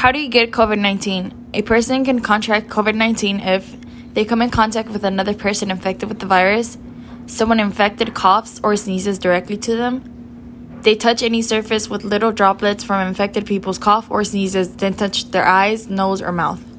How do you get COVID 19? A person can contract COVID 19 if they come in contact with another person infected with the virus, someone infected coughs or sneezes directly to them, they touch any surface with little droplets from infected people's cough or sneezes, then touch their eyes, nose, or mouth.